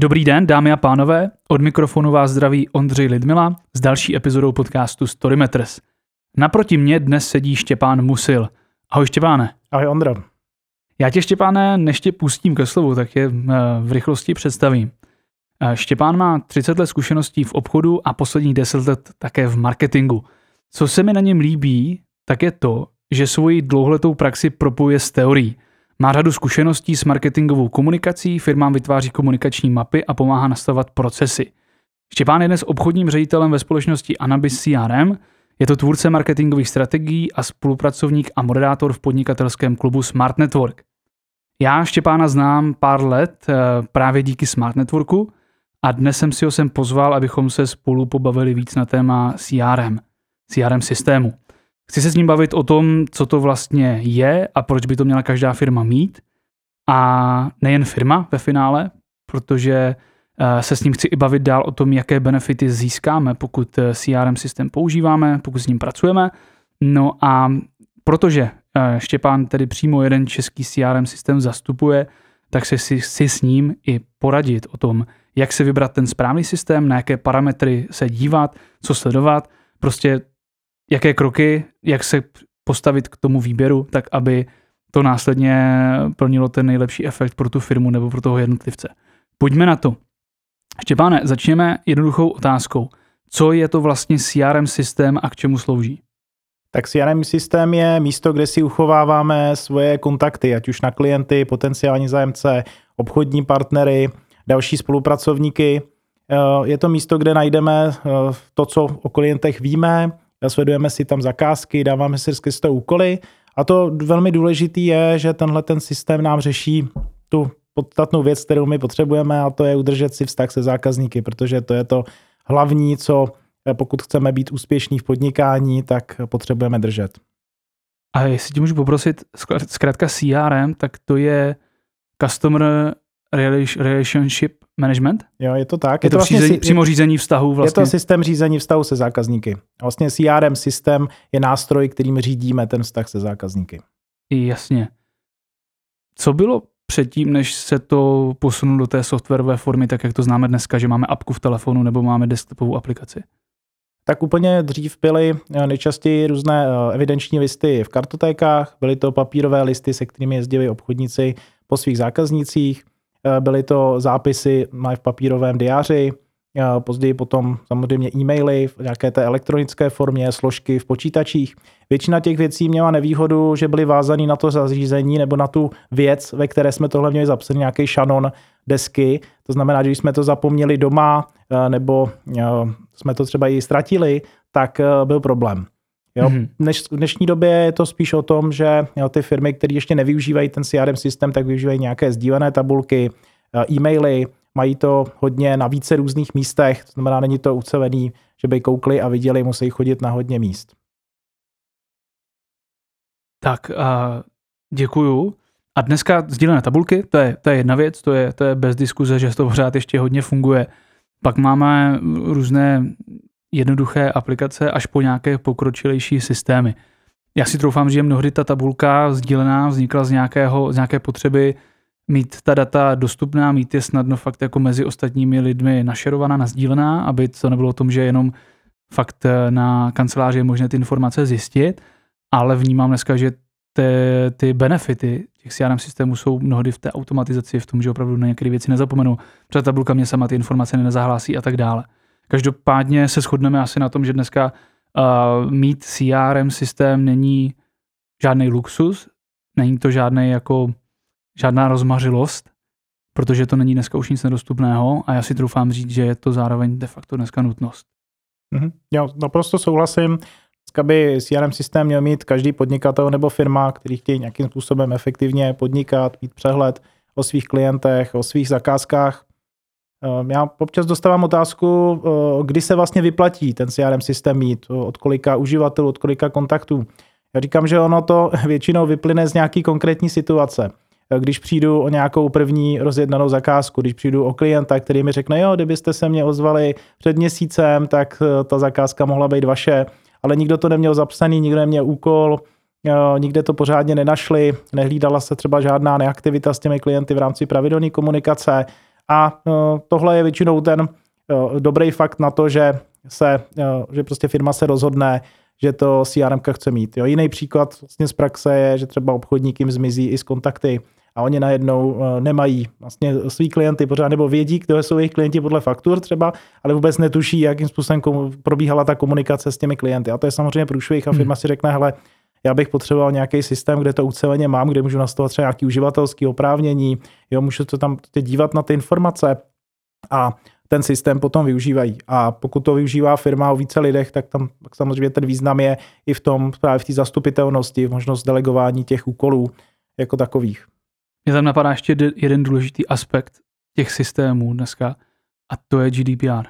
Dobrý den, dámy a pánové, od mikrofonu vás zdraví Ondřej Lidmila s další epizodou podcastu Storymeters. Naproti mě dnes sedí Štěpán Musil. Ahoj Štěpáne. Ahoj Ondro. Já tě Štěpáne neště pustím ke slovu, tak je eh, v rychlosti představím. Eh, Štěpán má 30 let zkušeností v obchodu a posledních 10 let také v marketingu. Co se mi na něm líbí, tak je to, že svoji dlouholetou praxi propuje s teorií – má řadu zkušeností s marketingovou komunikací, firmám vytváří komunikační mapy a pomáhá nastavovat procesy. Štěpán je dnes obchodním ředitelem ve společnosti Anabis CRM, je to tvůrce marketingových strategií a spolupracovník a moderátor v podnikatelském klubu Smart Network. Já Štěpána znám pár let eh, právě díky Smart Networku a dnes jsem si ho sem pozval, abychom se spolu pobavili víc na téma CRM, CRM systému. Chci se s ním bavit o tom, co to vlastně je a proč by to měla každá firma mít. A nejen firma ve finále, protože eh, se s ním chci i bavit dál o tom, jaké benefity získáme, pokud eh, CRM systém používáme, pokud s ním pracujeme. No a protože eh, Štěpán tedy přímo jeden český CRM systém zastupuje, tak se si, si s ním i poradit o tom, jak se vybrat ten správný systém, na jaké parametry se dívat, co sledovat. Prostě jaké kroky, jak se postavit k tomu výběru, tak aby to následně plnilo ten nejlepší efekt pro tu firmu nebo pro toho jednotlivce. Pojďme na to. Štěpáne, začněme jednoduchou otázkou. Co je to vlastně CRM systém a k čemu slouží? Tak CRM systém je místo, kde si uchováváme svoje kontakty, ať už na klienty, potenciální zájemce, obchodní partnery, další spolupracovníky. Je to místo, kde najdeme eh, to, co o klientech víme, sledujeme si tam zakázky, dáváme si skrz to úkoly a to velmi důležitý je, že tenhle ten systém nám řeší tu podstatnou věc, kterou my potřebujeme a to je udržet si vztah se zákazníky, protože to je to hlavní, co eh, pokud chceme být úspěšní v podnikání, tak potřebujeme držet. A jestli ti můžu poprosit, zkrátka CRM, tak to je Customer Relationship Management? Jo, je to tak. Je, je to, to vlastně řízení, přímo řízení vztahu vlastně? Je to systém řízení vztahu se zákazníky. Vlastně CRM systém je nástroj, kterým řídíme ten vztah se zákazníky. Jasně. Co bylo předtím, než se to posunulo do té softwarové formy, tak jak to známe dneska, že máme apku v telefonu nebo máme desktopovou aplikaci? Tak úplně dřív byly eh, nejčastěji různé eh, evidenční listy v kartotékách, byly to papírové listy, se kterými jezdili obchodníci po svých zákaznících. Eh, byly to zápisy v papírovém diáři, eh, později potom samozřejmě e-maily v nějaké té elektronické formě, složky v počítačích. Většina těch věcí měla nevýhodu, že byly vázané na to zařízení nebo na tu věc, ve které jsme tohle měli zapsaný nějaký šanon desky. To znamená, že když jsme to zapomněli doma eh, nebo jsme to třeba i ztratili, tak byl problém. Jo? Mm-hmm. Dneš, v dnešní době je to spíš o tom, že jo, ty firmy, které ještě nevyužívají ten CRM systém, tak využívají nějaké sdílené tabulky, eh, e-maily, mají to hodně na více různých místech, to znamená, není to ucelený, že by koukli a viděli, musí chodit na hodně míst. Tak, uh, děkuju. A dneska sdílené tabulky, to je, to je jedna věc, to je, to je bez diskuze, že to pořád ještě hodně funguje. Pak máme různé jednoduché aplikace až po nějaké pokročilejší systémy. Já si troufám, že mnohdy ta tabulka sdílená vznikla z, nějakého, z nějaké potřeby mít ta data dostupná, mít je snadno fakt jako mezi ostatními lidmi našerovaná, nazdílená, aby to nebylo o tom, že jenom fakt eh, na kanceláři je možné ty informace zjistit, ale vnímám dneska, že ty, ty benefity těch CRM systémů jsou mnohdy v té automatizaci, v tom, že opravdu na některé věci nezapomenu. Třeba tabulka mě sama ty informace nezahlásí a tak dále. Každopádně se shodneme asi na tom, že dneska uh, mít CRM systém není žádný luxus, není to žádný jako žádná rozmařilost, protože to není dneska už nic nedostupného a já si troufám říct, že je to zároveň de facto dneska nutnost. Mm-hmm. Já naprosto souhlasím. Dneska by CRM systém měl mít každý podnikatel nebo firma, který chtějí nějakým způsobem efektivně podnikat, mít přehled o svých klientech, o svých zakázkách. Ehm, já občas dostávám otázku, eh, kdy se vlastně vyplatí ten CRM systém mít, od kolika uživatelů, od kolika kontaktů. Já říkám, že ono to většinou vyplyne z nějaký konkrétní situace. Eh, když přijdu o nějakou první rozjednanou zakázku, když přijdu o klienta, který mi řekne, jo, kdybyste se mě ozvali před měsícem, tak eh, ta zakázka mohla být vaše, ale nikdo to neměl zapsaný, nikdo neměl úkol, nikde to pořádně nenašli, nehlídala se třeba žádná neaktivita s těmi klienty v rámci pravidelné komunikace, A tohle je většinou ten dobrý fakt na to, že se, že prostě firma se rozhodne, že to CRM chce mít. Jo. Jiný příklad vlastně z praxe je, že třeba obchodník jim zmizí i z kontakty a oni najednou nemají vlastně svý klienty pořád, nebo vědí, kdo jsou jejich klienti podle faktur třeba, ale vůbec netuší, jakým způsobem probíhala ta komunikace s těmi klienty. A to je samozřejmě průšvih a firma hmm. si řekne, hele, já bych potřeboval nějaký systém, kde to uceleně mám, kde můžu nastavovat třeba nějaký uživatelský oprávnění, jo, můžu se tam dívat na ty informace a ten systém potom využívají. A pokud to využívá firma o více lidech, tak tam tak samozřejmě ten význam je i v tom právě v té zastupitelnosti, možnost delegování těch úkolů jako takových. Mě tam napadá ještě jeden důležitý aspekt těch systémů dneska a to je GDPR.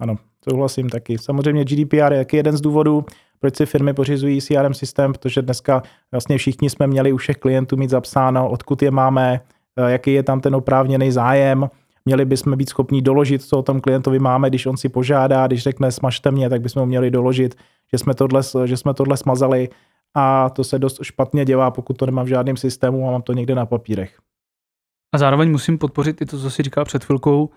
Ano, souhlasím taky. Samozřejmě GDPR je jaký jeden z důvodů, proč si firmy pořizují CRM systém, protože dneska vlastně všichni jsme měli u všech klientů mít zapsáno, odkud je máme, eh, jaký je tam ten oprávněný zájem, měli bychom být schopni doložit, co o tom klientovi máme, když on si požádá, když řekne smažte mě, tak bychom měli doložit, že jsme tohle, že jsme tohle smazali a to se dost špatně dělá, pokud to nemám v žádném systému a mám to někde na papírech. A zároveň musím podpořit i to, co jsi říkal před chvilkou,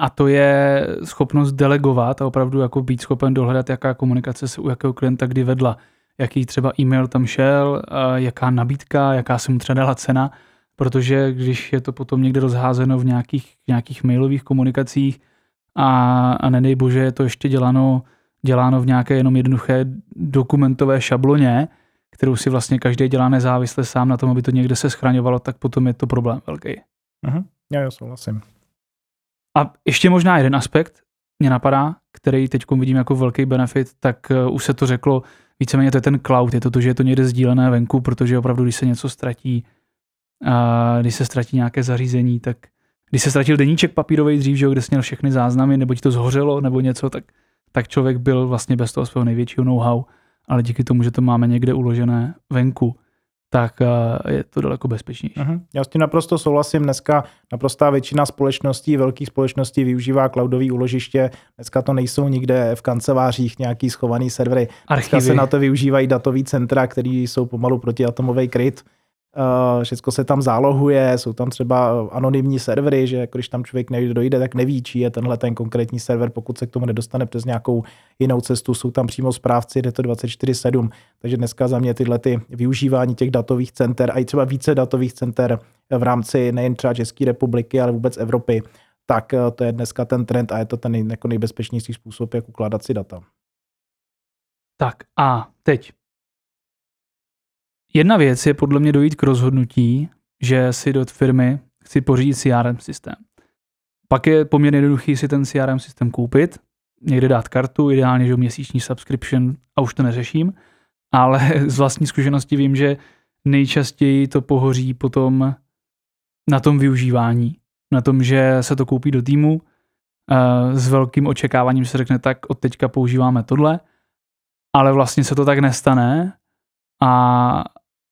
a to je schopnost delegovat a opravdu jako být schopen dohledat, jaká komunikace se u jakého klienta kdy vedla, jaký třeba e-mail tam šel, jaká nabídka, jaká se mu třeba dala cena protože když je to potom někde rozházeno v nějakých, nějakých mailových komunikacích a, a nedej bože je to ještě děláno, děláno v nějaké jenom jednoduché dokumentové šabloně, kterou si vlastně každý dělá nezávisle sám na tom, aby to někde se schraňovalo, tak potom je to problém velký. Uh-huh. Já jo, souhlasím. A ještě možná jeden aspekt mě napadá, který teď vidím jako velký benefit, tak uh, už se to řeklo, víceméně to je ten cloud, je to to, že je to někde sdílené venku, protože opravdu, když se něco ztratí, a když se ztratí nějaké zařízení, tak když se ztratil deníček papírový dřív, že, kde jsi měl všechny záznamy, nebo ti to zhořelo, nebo něco, tak, tak člověk byl vlastně bez toho svého největšího know-how, ale díky tomu, že to máme někde uložené venku, tak je to daleko bezpečnější. Uh-huh. Já s tím naprosto souhlasím. Dneska naprostá většina společností, velkých společností využívá cloudové úložiště. Dneska to nejsou nikde v kancelářích nějaký schovaný servery. Archivy. Dneska se na to využívají datový centra, které jsou pomalu protiotomový kryt. Eh, všechno se tam zálohuje, jsou tam třeba anonymní servery, že když tam člověk nejde, dojde, tak neví, či je tenhle ten konkrétní server, pokud se k tomu nedostane přes nějakou jinou cestu, jsou tam přímo správci, jde to 24-7, takže dneska za mě tyhle ty využívání těch datových center a i třeba více datových center v rámci nejen třeba České republiky, ale vůbec Evropy, tak eh, to je dneska ten trend a je to ten jako nejbezpečnější způsob, jak ukládat si data. Tak a teď Jedna věc je podle mě dojít k rozhodnutí, že si do firmy chci pořídit CRM systém. Pak je poměrně jednoduchý si ten CRM systém koupit, někde dát kartu, ideálně, že měsíční subscription a už to neřeším, ale z vlastní zkušenosti vím, že nejčastěji to pohoří potom na tom využívání, na tom, že se to koupí do týmu, eh, s velkým očekáváním se řekne, tak od teďka používáme tohle, ale vlastně se to tak nestane a,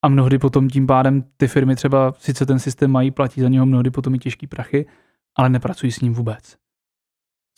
a mnohdy potom tím pádem ty firmy třeba sice ten systém mají, platí za něho mnohdy potom i těžký prachy, ale nepracují s ním vůbec.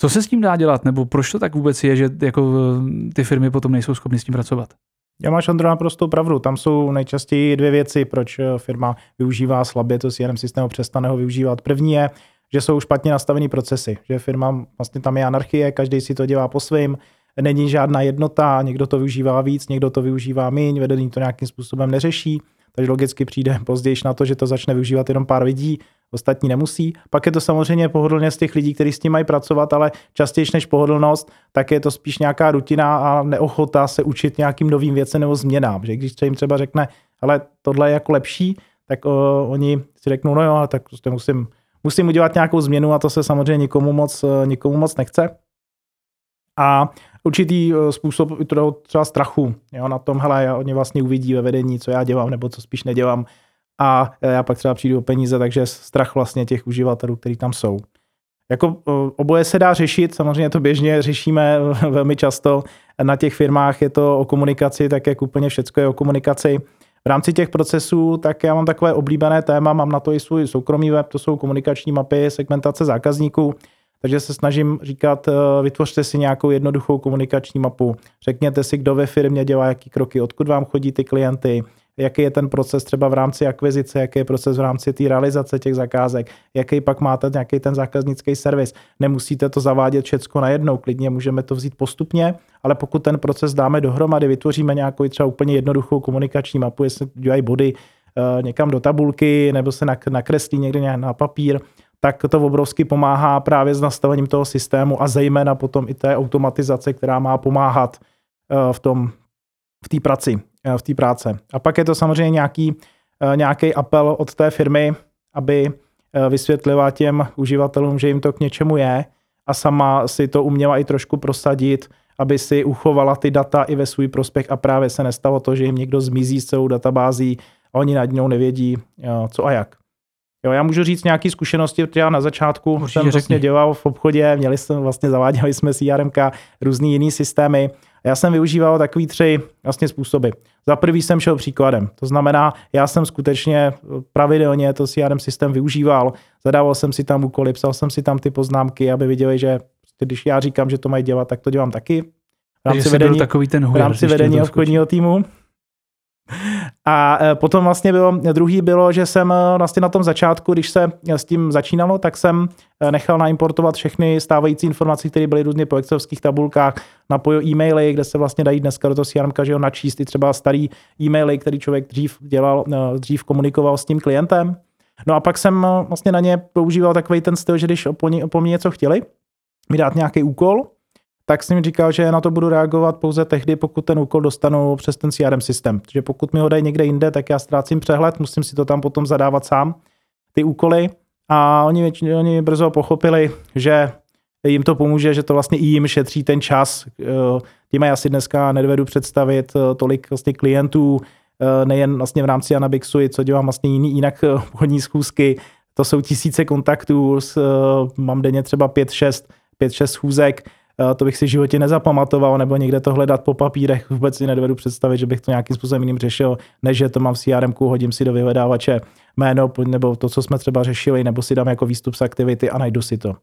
Co se s tím dá dělat, nebo proč to tak vůbec je, že jako eh, ty firmy potom nejsou schopny s tím pracovat? Já máš, Andro, naprosto pravdu. Tam jsou nejčastěji dvě věci, proč eh, firma využívá slabě to CRM systému, přestane ho využívat. První je, že jsou špatně nastavený procesy, že firma, vlastně tam je anarchie, každý si to dělá po svém, není žádná jednota, někdo to využívá víc, někdo to využívá méně, vedení to nějakým způsobem neřeší, takže logicky přijde později na to, že to začne využívat jenom pár lidí, ostatní nemusí. Pak je to samozřejmě pohodlně z těch lidí, kteří s tím mají pracovat, ale častěji než pohodlnost, tak je to spíš nějaká rutina a neochota se učit nějakým novým věcem nebo změnám. Že když se jim třeba řekne, ale tohle je jako lepší, tak o, oni si řeknou, no jo, tak prostě musím, musím udělat nějakou změnu a to se samozřejmě nikomu moc, nikomu moc nechce. A určitý eh, způsob toho třeba strachu jo, na tom, hele, oni vlastně uvidí ve vedení, co já dělám nebo co spíš nedělám a eh, já pak třeba přijdu o peníze, takže strach vlastně těch uživatelů, kteří tam jsou. Jako eh, oboje se dá řešit, samozřejmě to běžně řešíme velmi často. Na těch firmách je to o komunikaci, tak jak úplně všechno je o komunikaci. V rámci těch procesů, tak já mám takové oblíbené téma, mám na to i svůj soukromý web, to jsou komunikační mapy, segmentace zákazníků. Takže se snažím říkat, eh, vytvořte si nějakou jednoduchou komunikační mapu. Řekněte si, kdo ve firmě dělá jaký kroky, odkud vám chodí ty klienty, jaký je ten proces třeba v rámci akvizice, jaký je proces v rámci té realizace těch zakázek, jaký pak máte nějaký ten zákaznický servis. Nemusíte to zavádět všecko najednou, klidně můžeme to vzít postupně, ale pokud ten proces dáme dohromady, vytvoříme nějakou třeba úplně jednoduchou komunikační mapu, jestli dělají body eh, někam do tabulky nebo se nakreslí někde na papír, tak to obrovsky pomáhá právě s nastavením toho systému a zejména potom i té automatizace, která má pomáhat eh, v tom v té práci, eh, v té práce. A pak je to samozřejmě nějaký, eh, nějaký apel od té firmy, aby vysvětlila těm uživatelům, že jim to k něčemu je a sama si to uměla i trošku prosadit, aby si uchovala ty data i ve svůj prospěch a právě se nestalo to, že jim někdo zmizí s celou databází a oni nad něj nevědí, co a jak. Jo, já můžu říct nějaké zkušenosti, protože já na začátku Určitě jsem vlastně dělal v obchodě, měli jsme vlastně, zaváděli jsme CRM, různý jiný systémy. A já jsem využíval takový tři vlastně způsoby. Za prvý jsem šel příkladem. To znamená, já jsem skutečně pravidelně to CRM systém využíval, zadával jsem si tam úkoly, psal jsem si tam ty poznámky, aby viděli, že když já říkám, že to mají dělat, tak to dělám taky. V rámci vedení, takový ten hůr, v rámci vedení obchodního týmu. A e, potom vlastně bylo, druhý bylo, že jsem e, vlastně na tom začátku, když se s tím začínalo, tak jsem e, nechal naimportovat všechny stávající informace, které byly různě po excelovských tabulkách, napojil e-maily, kde se vlastně dají dneska do toho CRM, že ho načíst i třeba starý e-maily, který člověk dřív dělal, dřív komunikoval s tím klientem. No a pak jsem vlastně na ně používal takový ten styl, že když po, mně něco chtěli, mi dát nějaký úkol, tak jsem říkal, že na to budu reagovat pouze tehdy, pokud ten úkol dostanu přes ten CRM systém. Takže pokud mi ho dají někde jinde, tak já ztrácím přehled, musím si to tam potom zadávat sám, ty úkoly. A oni, oni brzo pochopili, že jim to pomůže, že to vlastně i jim šetří ten čas. Eh, tím já si dneska nedovedu představit eh, tolik vlastně klientů, eh, nejen vlastně v rámci Anabixu, co dělám vlastně jiný, jinak obchodní schůzky. To jsou tisíce kontaktů, mám denně třeba 5-6 schůzek Eh, to bych si v životě nezapamatoval, nebo někde to hledat po papírech, vůbec si nedovedu představit, že bych to nějakým způsobem jiným řešil, než že to mám v CRM, hodím si do vyhledávače jméno, nebo to, co jsme třeba řešili, nebo si dám jako výstup z aktivity a najdu si to.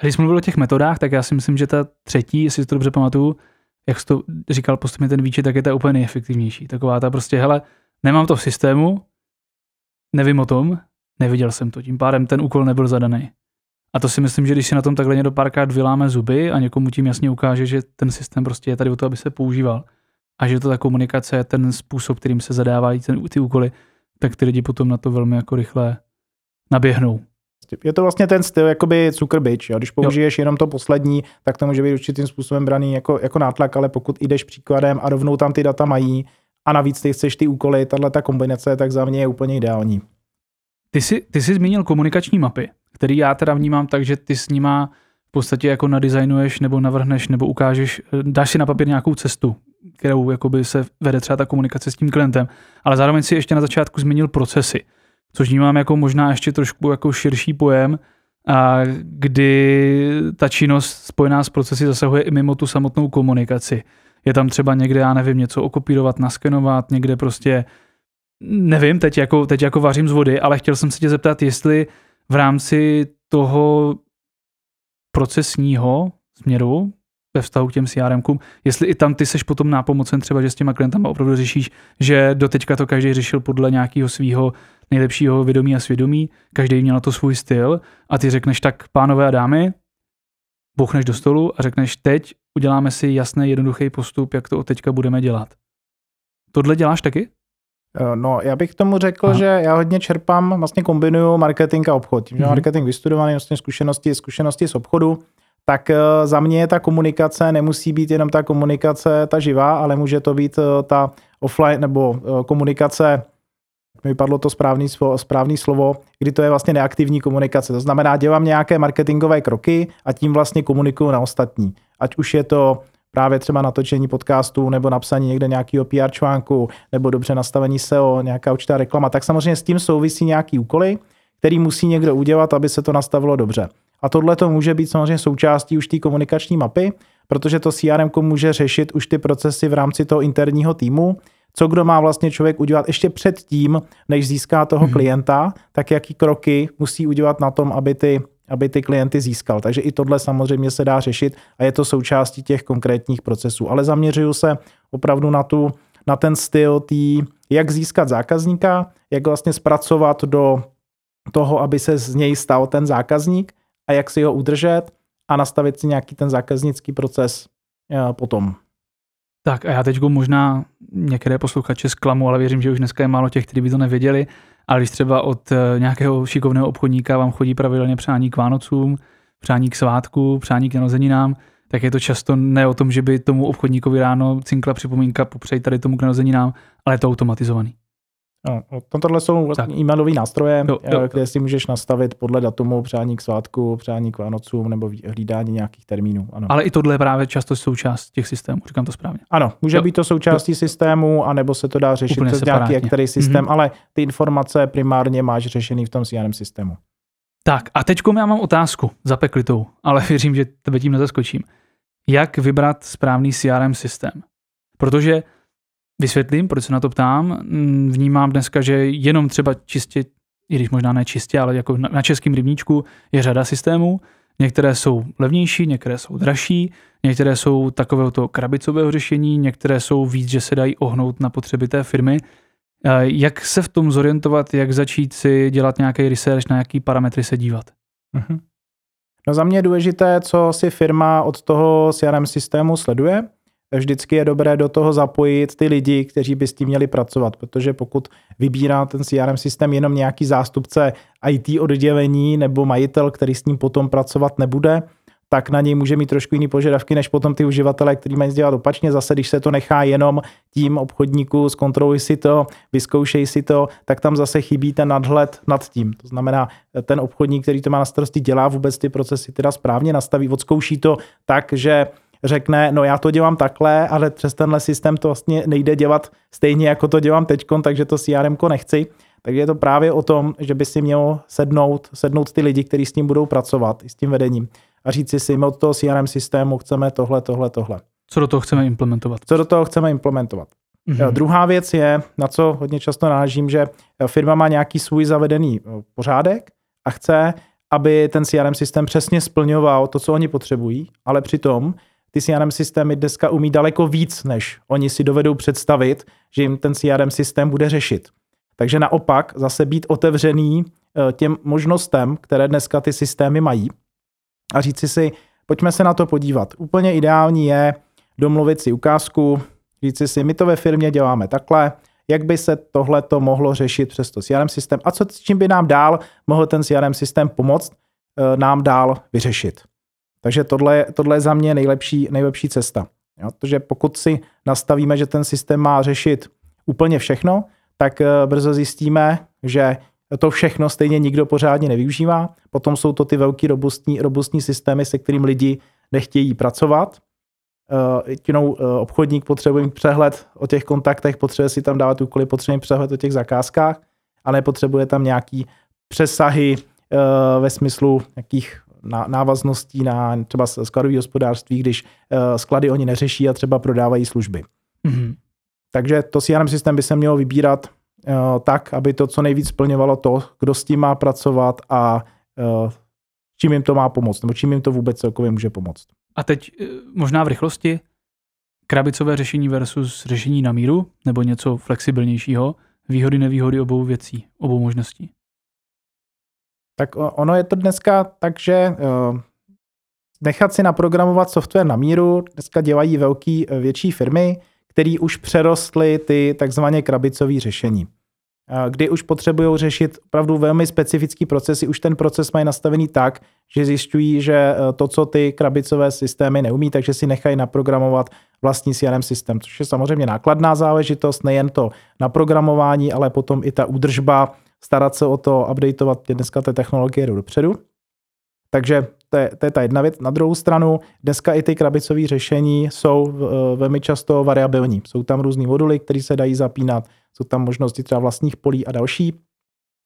Když jsme mluvili o těch metodách, tak já si myslím, že ta třetí, jestli to dobře pamatuju, jak jsi to říkal postupně ten výčet, tak je ta úplně nejefektivnější. Taková ta prostě, hele, nemám to v systému, nevím o tom, neviděl jsem to, tím pádem ten úkol nebyl zadaný. A to si myslím, že když si na tom takhle někdo párkrát vyláme zuby a někomu tím jasně ukáže, že ten systém prostě je tady o to, aby se používal a že to ta komunikace je ten způsob, kterým se zadávají ten, ty úkoly, tak ty lidi potom na to velmi jako rychle naběhnou. Je to vlastně ten styl jakoby cukr bič. Jo? Když použiješ jo. jenom to poslední, tak to může být určitým způsobem braný jako, jako nátlak, ale pokud jdeš příkladem a rovnou tam ty data mají a navíc ty chceš ty úkoly, tahle ta kombinace, tak za mě je úplně ideální. Ty jsi, ty jsi zmínil komunikační mapy který já teda vnímám tak, že ty s nima v podstatě jako nadizajnuješ nebo navrhneš nebo ukážeš, dáš si na papír nějakou cestu, kterou jakoby se vede třeba ta komunikace s tím klientem, ale zároveň si ještě na začátku zmínil procesy, což vnímám jako možná ještě trošku jako širší pojem, a kdy ta činnost spojená s procesy zasahuje i mimo tu samotnou komunikaci. Je tam třeba někde, já nevím, něco okopírovat, naskenovat, někde prostě, nevím, teď jako, teď jako vařím z vody, ale chtěl jsem se tě zeptat, jestli v rámci toho procesního směru ve vztahu k těm CRM, jestli i tam ty seš potom nápomocen třeba, že s těma klientama opravdu řešíš, že doteďka to každý řešil podle nějakého svého nejlepšího vědomí a svědomí, každý měl na to svůj styl a ty řekneš tak, pánové a dámy, bouchneš do stolu a řekneš teď uděláme si jasný, jednoduchý postup, jak to od teďka budeme dělat. Tohle děláš taky? Eh, no, já bych tomu řekl, Aha. že já hodně čerpám, vlastně kombinuju marketing a obchod. Tím, že mm-hmm. marketing vystudovaný, vlastně zkušenosti, zkušenosti z obchodu, tak eh, za mě ta komunikace nemusí být jenom ta komunikace ta živá, ale může to být eh, ta offline nebo komunikace, mi padlo to správný, správný slovo, kdy to je vlastně neaktivní komunikace. To znamená, dělám nějaké marketingové kroky a tím vlastně komunikuju na ostatní. Ať už je to právě třeba natočení podcastu nebo napsaní někde nějakého PR článku nebo dobře nastavení SEO, nějaká určitá reklama, tak samozřejmě s tím souvisí nějaký úkoly, který musí někdo udělat, aby se to nastavilo dobře. A tohle to může být samozřejmě součástí už té komunikační mapy, protože to CRM může řešit už ty procesy v rámci toho interního týmu, co kdo má vlastně člověk udělat ještě před tím, než získá toho hmm. klienta, tak jaký kroky musí udělat na tom, aby ty aby ty klienty získal. Takže i tohle samozřejmě se dá řešit a je to součástí těch konkrétních procesů. Ale zaměřuju se opravdu na tu, na ten styl tý, jak získat zákazníka, jak vlastně zpracovat do toho, aby se z něj stal ten zákazník a jak si ho udržet a nastavit si nějaký ten zákaznický proces eh, potom. Tak a já teď možná některé posluchače zklamu, ale věřím, že už dneska je málo těch, kteří by to nevěděli, ale když třeba od eh, nějakého šikovného obchodníka vám chodí pravidelně přání k Vánocům, přání k svátku, přání k narozeninám, tak je to často ne o tom, že by tomu obchodníkovi ráno cinkla připomínka popřej tady tomu k narozeninám, ale je to automatizovaný. No, tohle jsou vlastně e-mailové nástroje, jo, jo. Eh, kde si můžeš nastavit podle datumu přání k svátku, přání k Vánocům nebo hlídání nějakých termínů. Ano. Ale i tohle je právě často součást těch systémů, říkám to správně. Ano, může jo. být to součástí jo. systému, anebo se to dá řešit Úplně přes nějaký který systém, mm-hmm. ale ty informace primárně máš řešený v tom CRM systému. Tak a teď já mám otázku zapeklitou, ale věřím, že tebe tím nezaskočím. Jak vybrat správný CRM systém? Protože Vysvětlím, proč se na to ptám. Mm, vnímám dneska, že jenom třeba čistě, i když možná ne čistě, ale jako na českém rybníčku je řada systémů. Některé jsou levnější, některé jsou dražší, některé jsou takového toho krabicového řešení, některé jsou víc, že se dají ohnout na potřeby té firmy. Jak se v tom zorientovat, jak začít si dělat nějaký research, na jaký parametry se dívat? Mm-hmm. No za mě je důležité, co si firma od toho CRM systému sleduje vždycky je dobré do toho zapojit ty lidi, kteří by s tím měli pracovat, protože pokud vybírá ten CRM systém jenom nějaký zástupce IT oddělení nebo majitel, který s ním potom pracovat nebude, tak na něj může mít trošku jiný požadavky, než potom ty uživatelé, kteří mají dělat opačně. Zase, když se to nechá jenom tím obchodníku, zkontroluj si to, vyzkoušej si to, tak tam zase chybí ten nadhled nad tím. To znamená, ten obchodník, který to má na starosti, dělá vůbec ty procesy teda správně, nastaví, odzkouší to tak, že řekne, no já to dělám takhle, ale přes tenhle systém to vlastně nejde dělat stejně, jako to dělám teď, takže to CRM nechci. Takže je to právě o tom, že by si měl sednout, sednout ty lidi, kteří s tím budou pracovat, i s tím vedením a říct si, my od toho CRM systému chceme tohle, tohle, tohle. Co do toho chceme implementovat? Co do toho chceme implementovat. Mm-hmm. Druhá věc je, na co hodně často náležím, že firma má nějaký svůj zavedený eh, pořádek a chce, aby ten CRM systém přesně splňoval to, co oni potřebují, ale přitom ty CRM systémy dneska umí daleko víc, než oni si dovedou představit, že jim ten CRM systém bude řešit. Takže naopak zase být otevřený eh, těm možnostem, které dneska ty systémy mají a říci si, pojďme se na to podívat. Úplně ideální je domluvit si ukázku, říci si, my to ve firmě děláme takhle, jak by se tohle to mohlo řešit přes to CRM systém a co s čím by nám dál mohl ten CRM systém pomoct eh, nám dál vyřešit. Takže tohle, tohle je za mě nejlepší, nejlepší cesta. Jo? Protože pokud si nastavíme, že ten systém má řešit úplně všechno, tak eh, brzo zjistíme, že to všechno stejně nikdo pořádně nevyužívá. Potom jsou to ty velký robustní, robustní systémy, se kterým lidi nechtějí pracovat. Jinou eh, eh, obchodník potřebuje mít přehled o těch kontaktech, potřebuje si tam dávat úkoly, potřebuje mít přehled o těch zakázkách, ale nepotřebuje tam nějaký přesahy ve smyslu nějakých návazností na třeba skladové hospodářství, když eh, sklady oni neřeší a třeba prodávají služby. Mm-hmm. Takže to CRM systém by se mělo vybírat uh, tak, aby to co nejvíc splňovalo to, kdo s tím má pracovat a uh, čím jim to má pomoct, nebo čím jim to vůbec celkově může pomoct. A teď možná v rychlosti krabicové řešení versus řešení na míru, nebo něco flexibilnějšího, výhody, nevýhody obou věcí, obou možností. Tak ono je to dneska tak, že eh, nechat si naprogramovat software na míru dneska dělají velký, eh, větší firmy, které už přerostly ty takzvané krabicové řešení eh, kdy už potřebují řešit opravdu velmi specifický procesy. Už ten proces mají nastavený tak, že zjišťují, že to, co ty krabicové systémy neumí, takže si nechají naprogramovat vlastní CRM systém, což je samozřejmě nákladná záležitost, nejen to naprogramování, ale potom i ta údržba starat se o to, updateovat dneska té technologie jdou dopředu. Takže to je, to je ta jedna věc. Na druhou stranu, dneska i ty krabicové řešení jsou velmi často variabilní. Jsou tam různý moduly, které se dají zapínat, jsou tam možnosti třeba vlastních polí a další.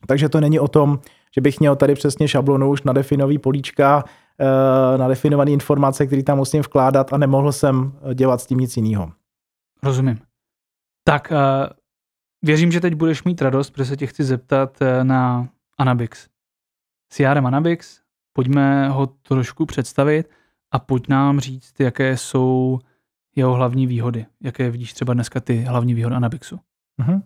Takže to není o tom, že bych měl tady přesně šablonu už nadefinovaný políčka, eh, nadefinované informace, které tam musím vkládat a nemohl jsem dělat s tím nic jiného. Rozumím. Tak eh, Věřím, že teď budeš mít radost, protože se tě chci zeptat eh, na Anabix. CRM Anabix, pojďme ho trošku představit a pojď nám říct, jaké jsou jeho hlavní výhody? Jaké vidíš třeba dneska ty hlavní výhody Anabixu? Mm-hmm.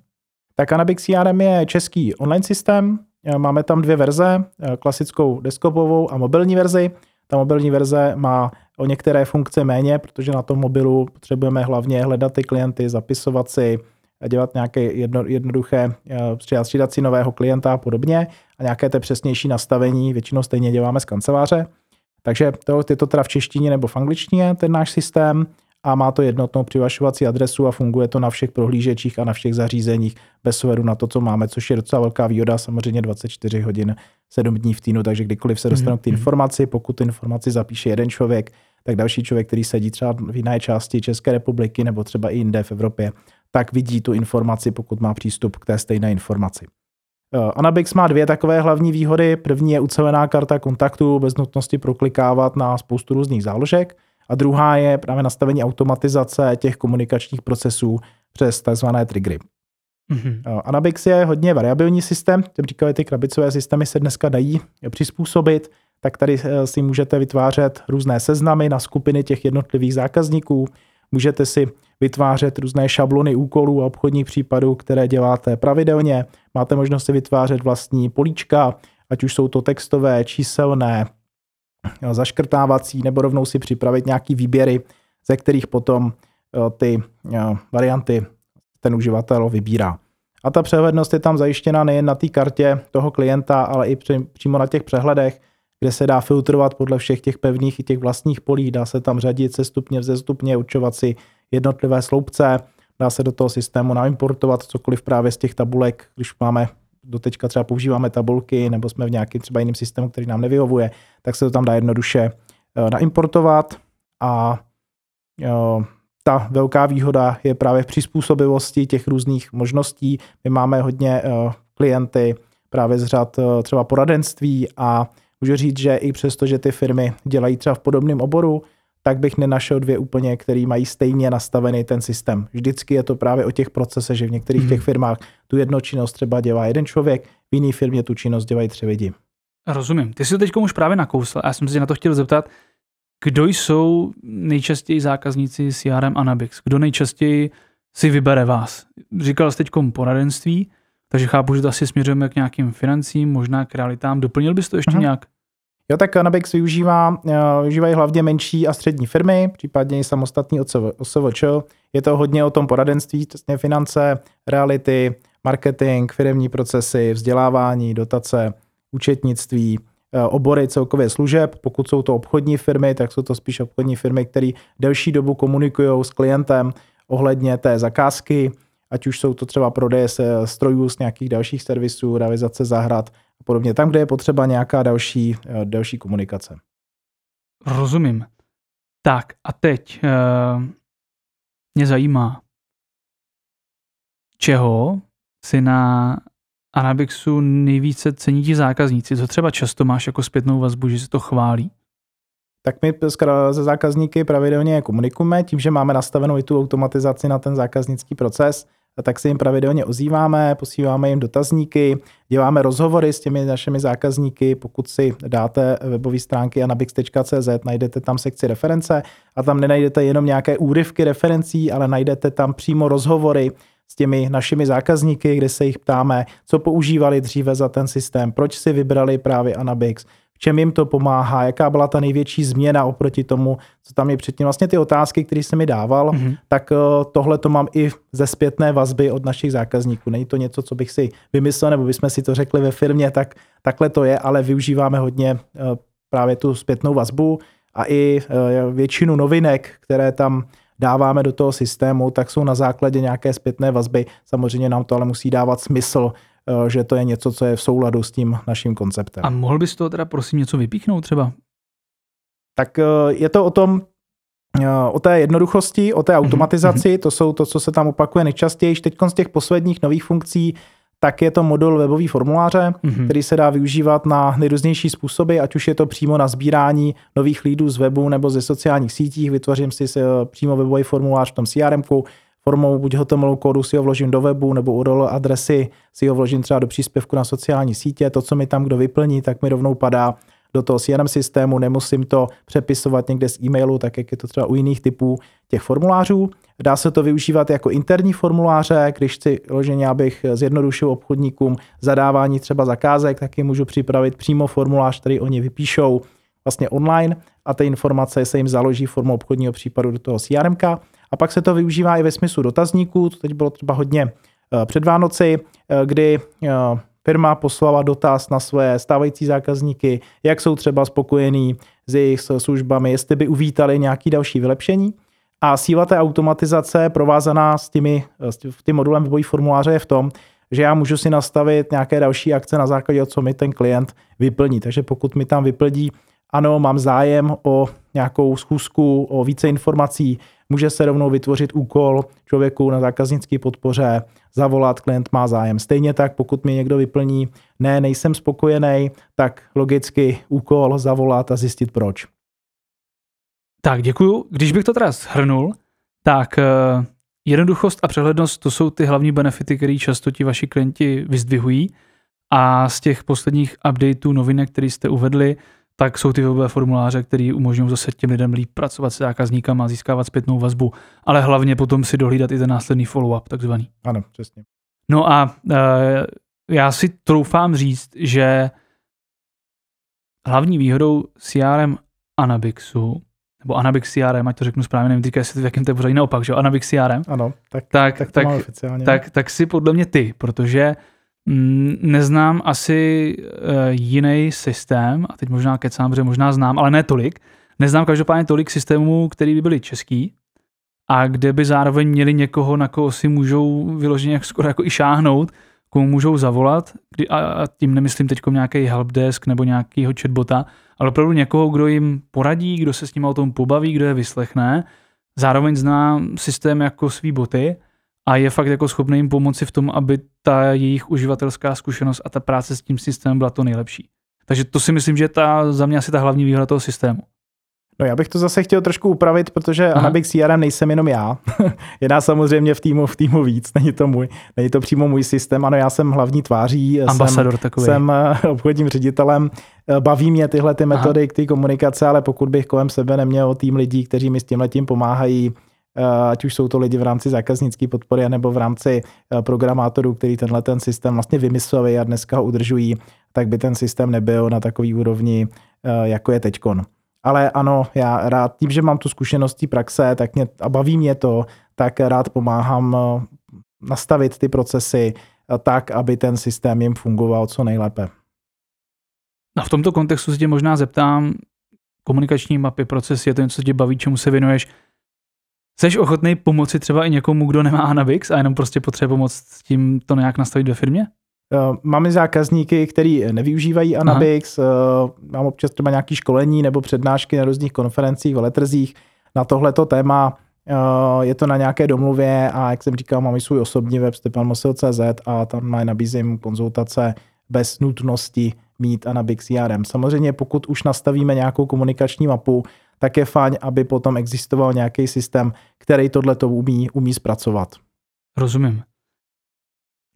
Tak Anabix CRM je český online systém. Máme tam dvě verze, klasickou desktopovou a mobilní verzi. Ta mobilní verze má o některé funkce méně, protože na tom mobilu potřebujeme hlavně hledat ty klienty, zapisovat si, dělat nějaké jedno, jednoduché, střídat si nového klienta a podobně a nějaké té přesnější nastavení většinou stejně děláme z kanceláře. Takže to, je to teda v češtině nebo v angličtině, ten náš systém a má to jednotnou přivašovací adresu a funguje to na všech prohlížečích a na všech zařízeních bez ohledu na to, co máme, což je docela velká výhoda, samozřejmě 24 hodin, 7 dní v týdnu, takže kdykoliv se dostanu mm-hmm. k té mhm. informaci, pokud tu informaci zapíše jeden člověk, tak další člověk, který sedí třeba v jiné části České republiky nebo třeba i jinde v Evropě, tak vidí tu informaci, pokud má přístup k té stejné informaci. Eh, Anabix má dvě takové hlavní výhody. První je ucelená karta kontaktu bez nutnosti proklikávat na spoustu různých záložek. A druhá je právě nastavení automatizace těch komunikačních procesů přes tzv. triggery. Mm-hmm. Anabix je hodně variabilní systém, jak říkali, ty krabicové systémy se dneska dají přizpůsobit, tak tady eh, si můžete vytvářet různé seznamy na skupiny těch jednotlivých zákazníků, můžete si vytvářet různé šablony úkolů a obchodních případů, které děláte pravidelně, máte možnost si vytvářet vlastní políčka, ať už jsou to textové, číselné, zaškrtávací, nebo rovnou si připravit nějaký výběry, ze kterých potom ty varianty ten uživatel vybírá. A ta přehlednost je tam zajištěna nejen na té kartě toho klienta, ale i přímo na těch přehledech, kde se dá filtrovat podle všech těch pevných i těch vlastních polí, dá se tam řadit se stupně, vzestupně, určovat si jednotlivé sloupce, dá se do toho systému naimportovat cokoliv právě z těch tabulek, když máme doteďka třeba používáme tabulky nebo jsme v nějakém třeba jiném systému, který nám nevyhovuje, tak se to tam dá jednoduše eh, naimportovat. A eh, ta velká výhoda je právě v přizpůsobivosti těch různých možností. My máme hodně uh, klienty právě z řad třeba poradenství a můžu říct, že i přesto, že ty firmy dělají třeba v podobném oboru, tak bych nenašel dvě úplně, které mají stejně nastavený ten systém. Vždycky je to právě o těch procesech, že v některých hmm. těch firmách tu jednu činnost třeba dělá jeden člověk, v jiné firmě tu činnost dělají tři lidi. Rozumím. Ty jsi to teď už právě nakousl a já jsem se na to chtěl zeptat, kdo jsou nejčastěji zákazníci CRM Anabix? Kdo nejčastěji si vybere vás? Říkal jsi teď poradenství, takže chápu, že to asi směřujeme k nějakým financím, možná k realitám. Doplnil bys to ještě uh-huh. nějak? Jo, tak Anabix využívá, eh, využívají hlavně menší a střední firmy, případně i samostatní OSVČ. Je to hodně o tom poradenství, přesně finance, reality, marketing, firmní procesy, vzdělávání, dotace, účetnictví, eh, obory celkově služeb. Pokud jsou to obchodní firmy, tak jsou to spíš obchodní firmy, které delší dobu komunikují s klientem ohledně té zakázky, ať už jsou to třeba prodeje se strojů z nějakých dalších servisů, realizace zahrad a podobně. Tam, kde je potřeba nějaká další, eh, další komunikace. Rozumím. Tak a teď uh, mě zajímá, čeho si na Anabixu nejvíce cení ti zákazníci? Co třeba často máš jako zpětnou vazbu, že se to chválí? Tak my se zákazníky pravidelně komunikujeme tím, že máme nastavenou i tu automatizaci na ten zákaznický proces tak se jim pravidelně ozýváme, posíláme jim dotazníky, děláme rozhovory s těmi našimi zákazníky. Pokud si dáte webové stránky anabix.cz, najdete tam sekci reference a tam nenajdete jenom nějaké úryvky referencí, ale najdete tam přímo rozhovory s těmi našimi zákazníky, kde se jich ptáme, co používali dříve za ten systém, proč si vybrali právě Anabix, v čem jim to pomáhá, jaká byla ta největší změna oproti tomu, co tam je předtím. Vlastně ty otázky, které jsem mi dával, mm-hmm. tak eh, tohle to mám i ze zpětné vazby od našich zákazníků. Není to něco, co bych si vymyslel, nebo bychom si to řekli ve firmě, tak takhle to je, ale využíváme hodně eh, právě tu zpětnou vazbu a i eh, většinu novinek, které tam dáváme do toho systému, tak jsou na základě nějaké zpětné vazby. Samozřejmě nám to ale musí dávat smysl, že to je něco, co je v souladu s tím naším konceptem. A mohl bys to teda prosím něco vypíchnout třeba? Tak eh, je to o tom, eh, o té jednoduchosti, o té mhm, automatizaci, mm-hmm. to jsou to, co se tam opakuje nejčastěji. Teď z těch posledních nových funkcí, tak je to modul webový formuláře, mm-hmm. který se dá využívat na nejrůznější způsoby, ať už je to přímo na sbírání nových lídů z webu nebo ze sociálních sítích. Vytvořím si přímo webový formulář v tom CRM, formou buď HTML kódu si ho vložím do webu, nebo URL adresy si ho vložím třeba do příspěvku na sociální sítě. To, co mi tam kdo vyplní, tak mi rovnou padá do toho CRM systému, nemusím to přepisovat někde z e-mailu, tak jak je to třeba u jiných typů těch formulářů. Dá se to využívat jako interní formuláře, když chci loženě, abych zjednodušil obchodníkům zadávání třeba zakázek, tak jim můžu připravit přímo formulář, který oni vypíšou vlastně online a ty informace se jim založí formou obchodního případu do toho CRM. A pak se to využívá i ve smyslu dotazníků, to teď bylo třeba hodně eh, před Vánoci, eh, kdy eh, firma poslala dotaz na své stávající zákazníky, jak jsou třeba spokojení s jejich službami, jestli by uvítali nějaký další vylepšení. A síla té automatizace provázaná s, těmi, s tím modulem webový formuláře je v tom, že já můžu si nastavit nějaké další akce na základě, co mi ten klient vyplní. Takže pokud mi tam vyplní, ano, mám zájem o nějakou schůzku, o více informací, může se rovnou vytvořit úkol člověku na zákaznické podpoře, zavolat, klient má zájem. Stejně tak, pokud mi někdo vyplní, ne, nejsem spokojený, tak logicky úkol zavolat a zjistit proč. Tak, děkuju. Když bych to teda shrnul, tak uh, jednoduchost a přehlednost to jsou ty hlavní benefity, které často ti vaši klienti vyzdvihují. A z těch posledních updateů novinek, které jste uvedli, tak jsou ty webové formuláře, které umožňují zase těm lidem líp pracovat s zákazníkama, získávat zpětnou vazbu, ale hlavně potom si dohlídat i ten následný follow-up, takzvaný. Ano, přesně. No a uh, já si troufám říct, že hlavní výhodou CRM Anabixu, nebo Anabix CRM, ať to řeknu správně, nevím teďka, jestli v jakém to je pořadí naopak, že Anabix CRM. Ano, tak, tak, tak, tak, tak, tak si podle mě ty, protože neznám asi uh, jiný systém, a teď možná kecám, protože možná znám, ale ne tolik. Neznám každopádně tolik systémů, které by byly český a kde by zároveň měli někoho, na koho si můžou vyloženě skoro jako i šáhnout, komu můžou zavolat, kdy, a, a tím nemyslím teď nějaký helpdesk nebo nějakýho chatbota, ale opravdu někoho, kdo jim poradí, kdo se s ním o tom pobaví, kdo je vyslechne, zároveň zná systém jako svý boty a je fakt jako schopný jim pomoci v tom, aby ta jejich uživatelská zkušenost a ta práce s tím systémem byla to nejlepší. Takže to si myslím, že je ta, za mě asi ta hlavní výhoda toho systému. No já bych to zase chtěl trošku upravit, protože Aha. Anabix CRM nejsem jenom já. je nás samozřejmě v týmu, v týmu víc, není to můj, není to přímo můj systém. Ano, já jsem hlavní tváří, Ambasador jsem, takový. jsem eh, obchodním ředitelem. Eh, baví mě tyhle ty metody k té komunikace, ale pokud bych kolem sebe neměl tým lidí, kteří mi s tím letím pomáhají, ať už jsou to lidi v rámci zákaznické podpory nebo v rámci eh, programátorů, který tenhle ten systém vlastně vymysleli a dneska ho udržují, tak by ten systém nebyl na takový úrovni, eh, jako je teďkon. Ale ano, já rád, tím, že mám tu zkušenost praxe tak mě, a baví mě to, tak rád pomáhám nastavit ty procesy tak, aby ten systém jim fungoval co nejlépe. A v tomto kontextu se tě možná zeptám, komunikační mapy, proces, je to něco, co tě baví, čemu se věnuješ, Jsi ochotný pomoci třeba i někomu, kdo nemá Anabix a jenom prostě potřebuje pomoct s tím to nějak nastavit ve firmě? Uh, máme zákazníky, kteří nevyužívají Anabix, uh, mám občas třeba nějaké školení nebo přednášky na různých konferencích, veletrzích na tohleto téma. Je to na nějaké domluvě a jak jsem říkal, mám i svůj osobní web stepanmosil.cz a tam nabízím konzultace bez nutnosti mít Anabix CRM. Samozřejmě pokud už nastavíme nějakou komunikační mapu, tak je fajn, aby potom existoval nějaký systém, který tohle to umí, umí zpracovat. Rozumím.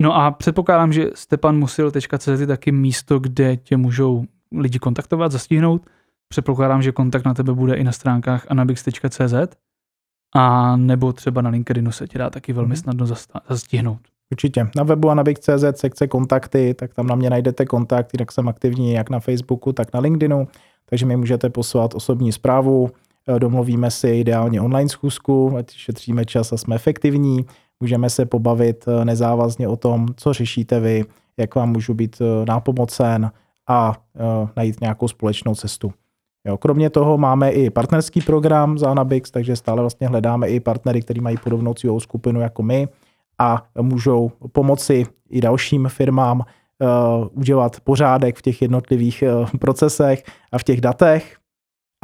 No a předpokládám, že stepanmusil.cz je taky místo, kde tě můžou lidi kontaktovat, zastihnout. Předpokládám, že kontakt na tebe bude i na stránkách anabix.cz a nebo třeba na LinkedInu se ti dá taky velmi mhm. snadno zastihnout. Určitě. Na webu anabix.cz sekce kontakty, tak tam na mě najdete kontakt, jinak jsem aktivní jak na Facebooku, tak na LinkedInu takže mi můžete poslat osobní zprávu, eh, domluvíme si ideálně online schůzku, ať šetříme čas a jsme efektivní, můžeme se pobavit eh, nezávazně o tom, co řešíte vy, jak vám můžu být eh, nápomocen a najít nějakou společnou cestu. Jo, kromě toho máme i partnerský program za Anabix, takže stále vlastně hledáme i partnery, kteří mají podobnou cílovou skupinu jako my a můžou pomoci i dalším firmám udělat pořádek v těch jednotlivých uh, procesech a v těch datech.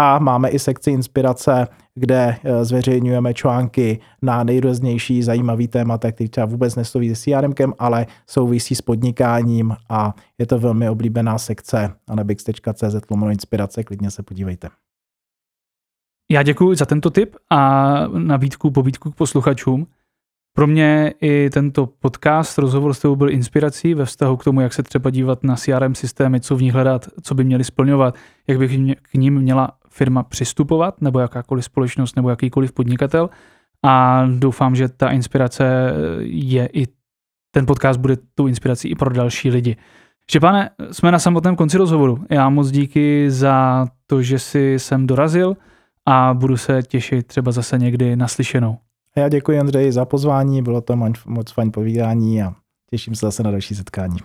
A máme i sekci inspirace, kde uh, zveřejňujeme články na nejrůznější zajímavý témata, které třeba vůbec nesouvisí s CRM, ale souvisí s podnikáním a je to velmi oblíbená sekce anabix.cz lomeno inspirace, klidně se podívejte. Já děkuji za tento tip a nabídku, pobídku k posluchačům. Pro mě i tento podcast, rozhovor s tebou byl inspirací ve vztahu k tomu, jak se třeba dívat na CRM systémy, co v nich hledat, co by měli splňovat, jak by k ním měla firma přistupovat, nebo jakákoliv společnost, nebo jakýkoliv podnikatel. A doufám, že ta inspirace je i ten podcast bude tou inspirací i pro další lidi. Štěpáne, jsme na samotném konci rozhovoru. Já moc díky za to, že jsi sem dorazil a budu se těšit třeba zase někdy naslyšenou. Já děkuji Andrej za pozvání, bylo to moc fajn povídání a těším se zase na další setkání.